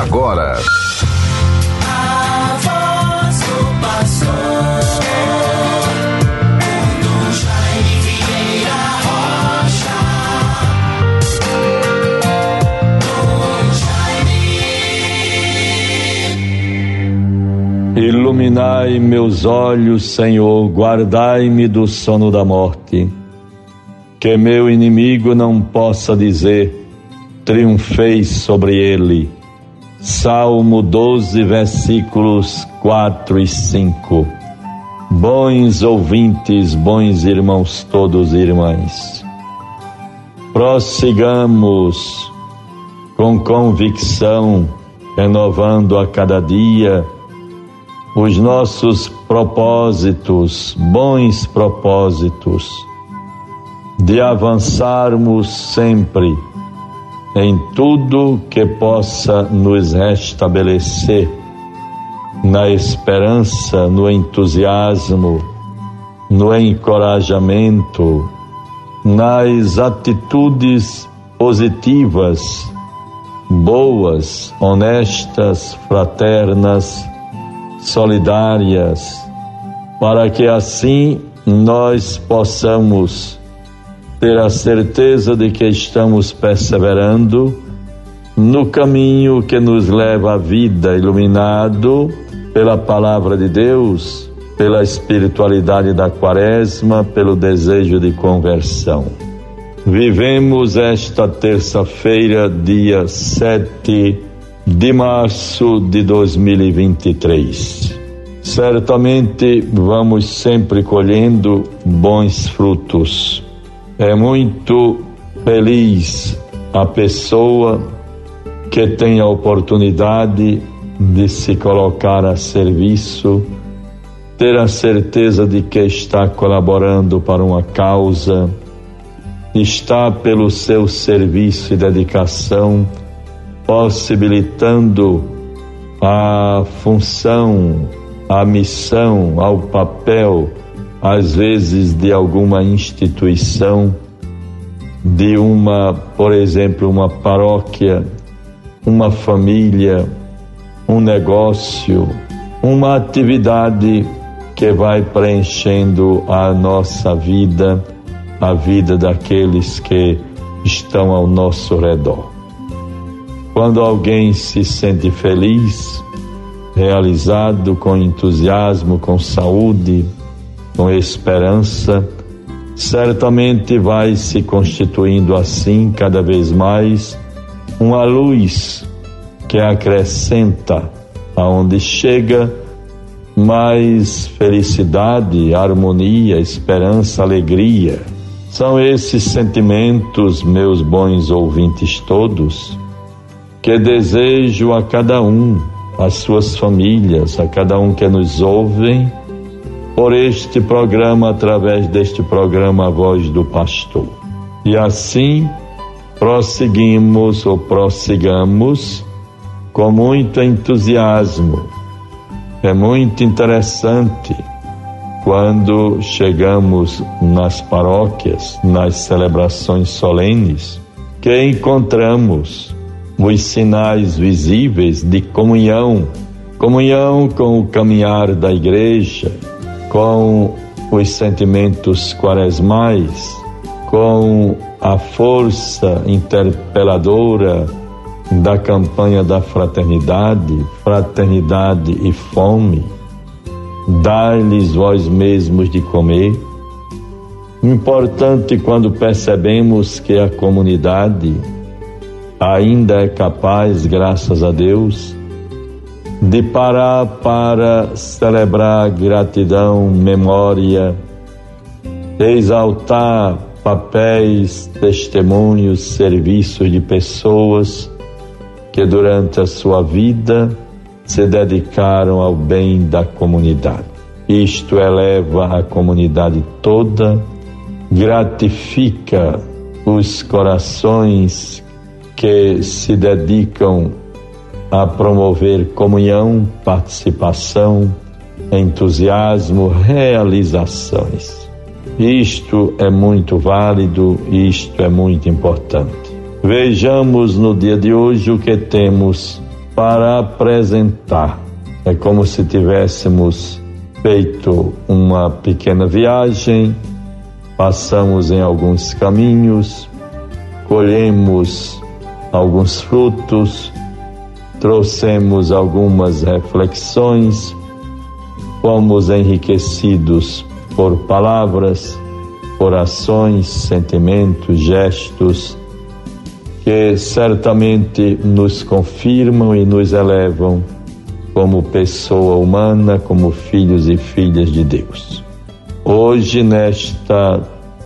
agora. Iluminai meus olhos, Senhor, guardai-me do sono da morte, que meu inimigo não possa dizer, triunfei sobre ele. Salmo 12, versículos 4 e 5. Bons ouvintes, bons irmãos todos irmãs, prossigamos com convicção, renovando a cada dia os nossos propósitos, bons propósitos, de avançarmos sempre em tudo que possa nos restabelecer na esperança, no entusiasmo, no encorajamento, nas atitudes positivas, boas, honestas, fraternas, solidárias, para que assim nós possamos ter a certeza de que estamos perseverando no caminho que nos leva à vida, iluminado pela palavra de Deus, pela espiritualidade da Quaresma, pelo desejo de conversão. Vivemos esta terça-feira, dia 7 de março de 2023. Certamente vamos sempre colhendo bons frutos. É muito feliz a pessoa que tem a oportunidade de se colocar a serviço, ter a certeza de que está colaborando para uma causa, está pelo seu serviço e dedicação possibilitando a função, a missão, ao papel, às vezes de alguma instituição, de uma, por exemplo, uma paróquia, uma família, um negócio, uma atividade que vai preenchendo a nossa vida, a vida daqueles que estão ao nosso redor. Quando alguém se sente feliz, realizado, com entusiasmo, com saúde, com esperança, certamente vai se constituindo assim cada vez mais uma luz que acrescenta aonde chega mais felicidade, harmonia, esperança, alegria. São esses sentimentos, meus bons ouvintes todos, que desejo a cada um, às suas famílias, a cada um que nos ouvem, por este programa, através deste programa A Voz do Pastor. E assim prosseguimos ou prossigamos com muito entusiasmo. É muito interessante quando chegamos nas paróquias, nas celebrações solenes, que encontramos os sinais visíveis de comunhão, comunhão com o caminhar da igreja, com os sentimentos quaresmais, com a força interpeladora da campanha da fraternidade, fraternidade e fome, dai-lhes vós mesmos de comer. Importante quando percebemos que a comunidade ainda é capaz, graças a Deus, de parar para celebrar gratidão, memória, exaltar papéis, testemunhos, serviços de pessoas que durante a sua vida se dedicaram ao bem da comunidade. Isto eleva a comunidade toda, gratifica os corações que se dedicam a promover comunhão, participação, entusiasmo, realizações. Isto é muito válido, isto é muito importante. Vejamos no dia de hoje o que temos para apresentar. É como se tivéssemos feito uma pequena viagem, passamos em alguns caminhos, colhemos alguns frutos, trouxemos algumas reflexões, fomos enriquecidos por palavras, por ações, sentimentos, gestos, que certamente nos confirmam e nos elevam como pessoa humana, como filhos e filhas de Deus. Hoje, nesta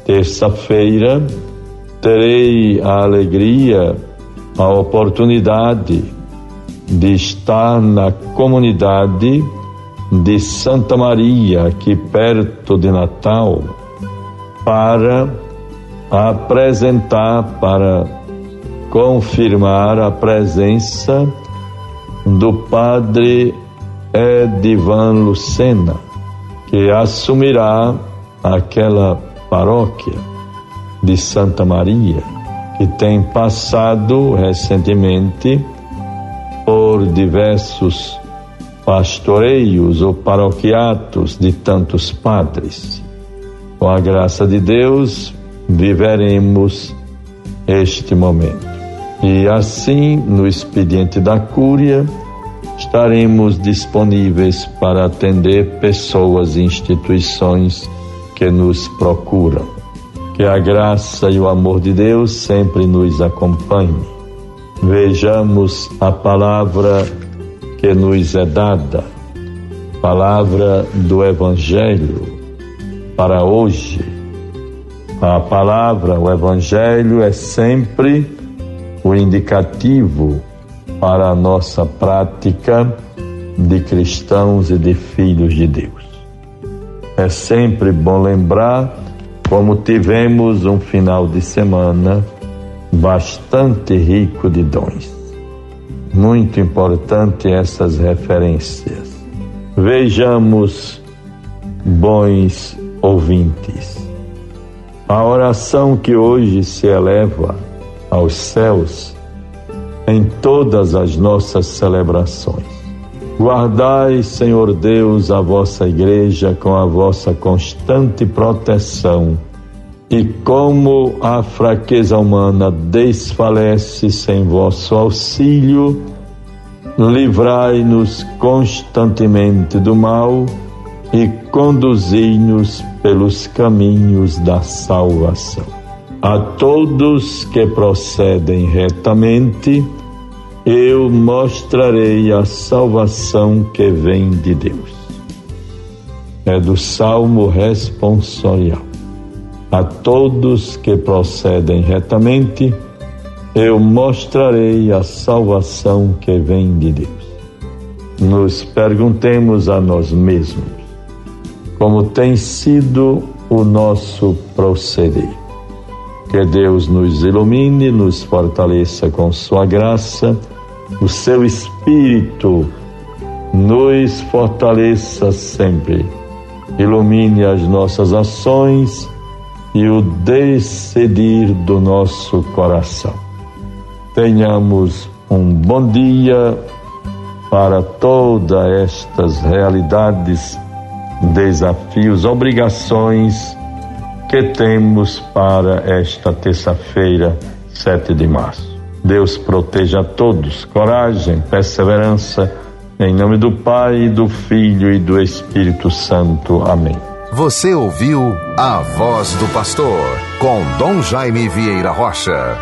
terça-feira, terei a alegria, a oportunidade de estar na comunidade de Santa Maria, aqui perto de Natal, para apresentar, para confirmar a presença do padre Edivan Lucena, que assumirá aquela paróquia de Santa Maria, que tem passado recentemente por diversos pastoreios ou paroquiatos de tantos padres. Com a graça de Deus, viveremos este momento. E assim, no expediente da Cúria, estaremos disponíveis para atender pessoas e instituições que nos procuram. Que a graça e o amor de Deus sempre nos acompanhe. Vejamos a palavra que nos é dada, palavra do Evangelho para hoje. A palavra, o Evangelho é sempre o indicativo para a nossa prática de cristãos e de filhos de Deus. É sempre bom lembrar como tivemos um final de semana bastante rico de dons. Muito importante essas referências. Vejamos, bons ouvintes, a oração que hoje se eleva aos céus em todas as nossas celebrações. Guardai, Senhor Deus, a vossa igreja com a vossa constante proteção. E como a fraqueza humana desfalece sem vosso auxílio, livrai-nos constantemente do mal e conduzi-nos pelos caminhos da salvação. A todos que procedem retamente, eu mostrarei a salvação que vem de Deus. É do Salmo responsorial. A todos que procedem retamente, eu mostrarei a salvação que vem de Deus. Nos perguntemos a nós mesmos como tem sido o nosso proceder. Que Deus nos ilumine, nos fortaleça com Sua graça, o Seu Espírito nos fortaleça sempre, ilumine as nossas ações e o decidir do nosso coração. Tenhamos um bom dia para todas estas realidades, desafios, obrigações que temos para esta terça-feira, 7 de março. Deus proteja a todos, coragem, perseverança, em nome do Pai, do Filho e do Espírito Santo. Amém. Você ouviu a voz do pastor com Dom Jaime Vieira Rocha.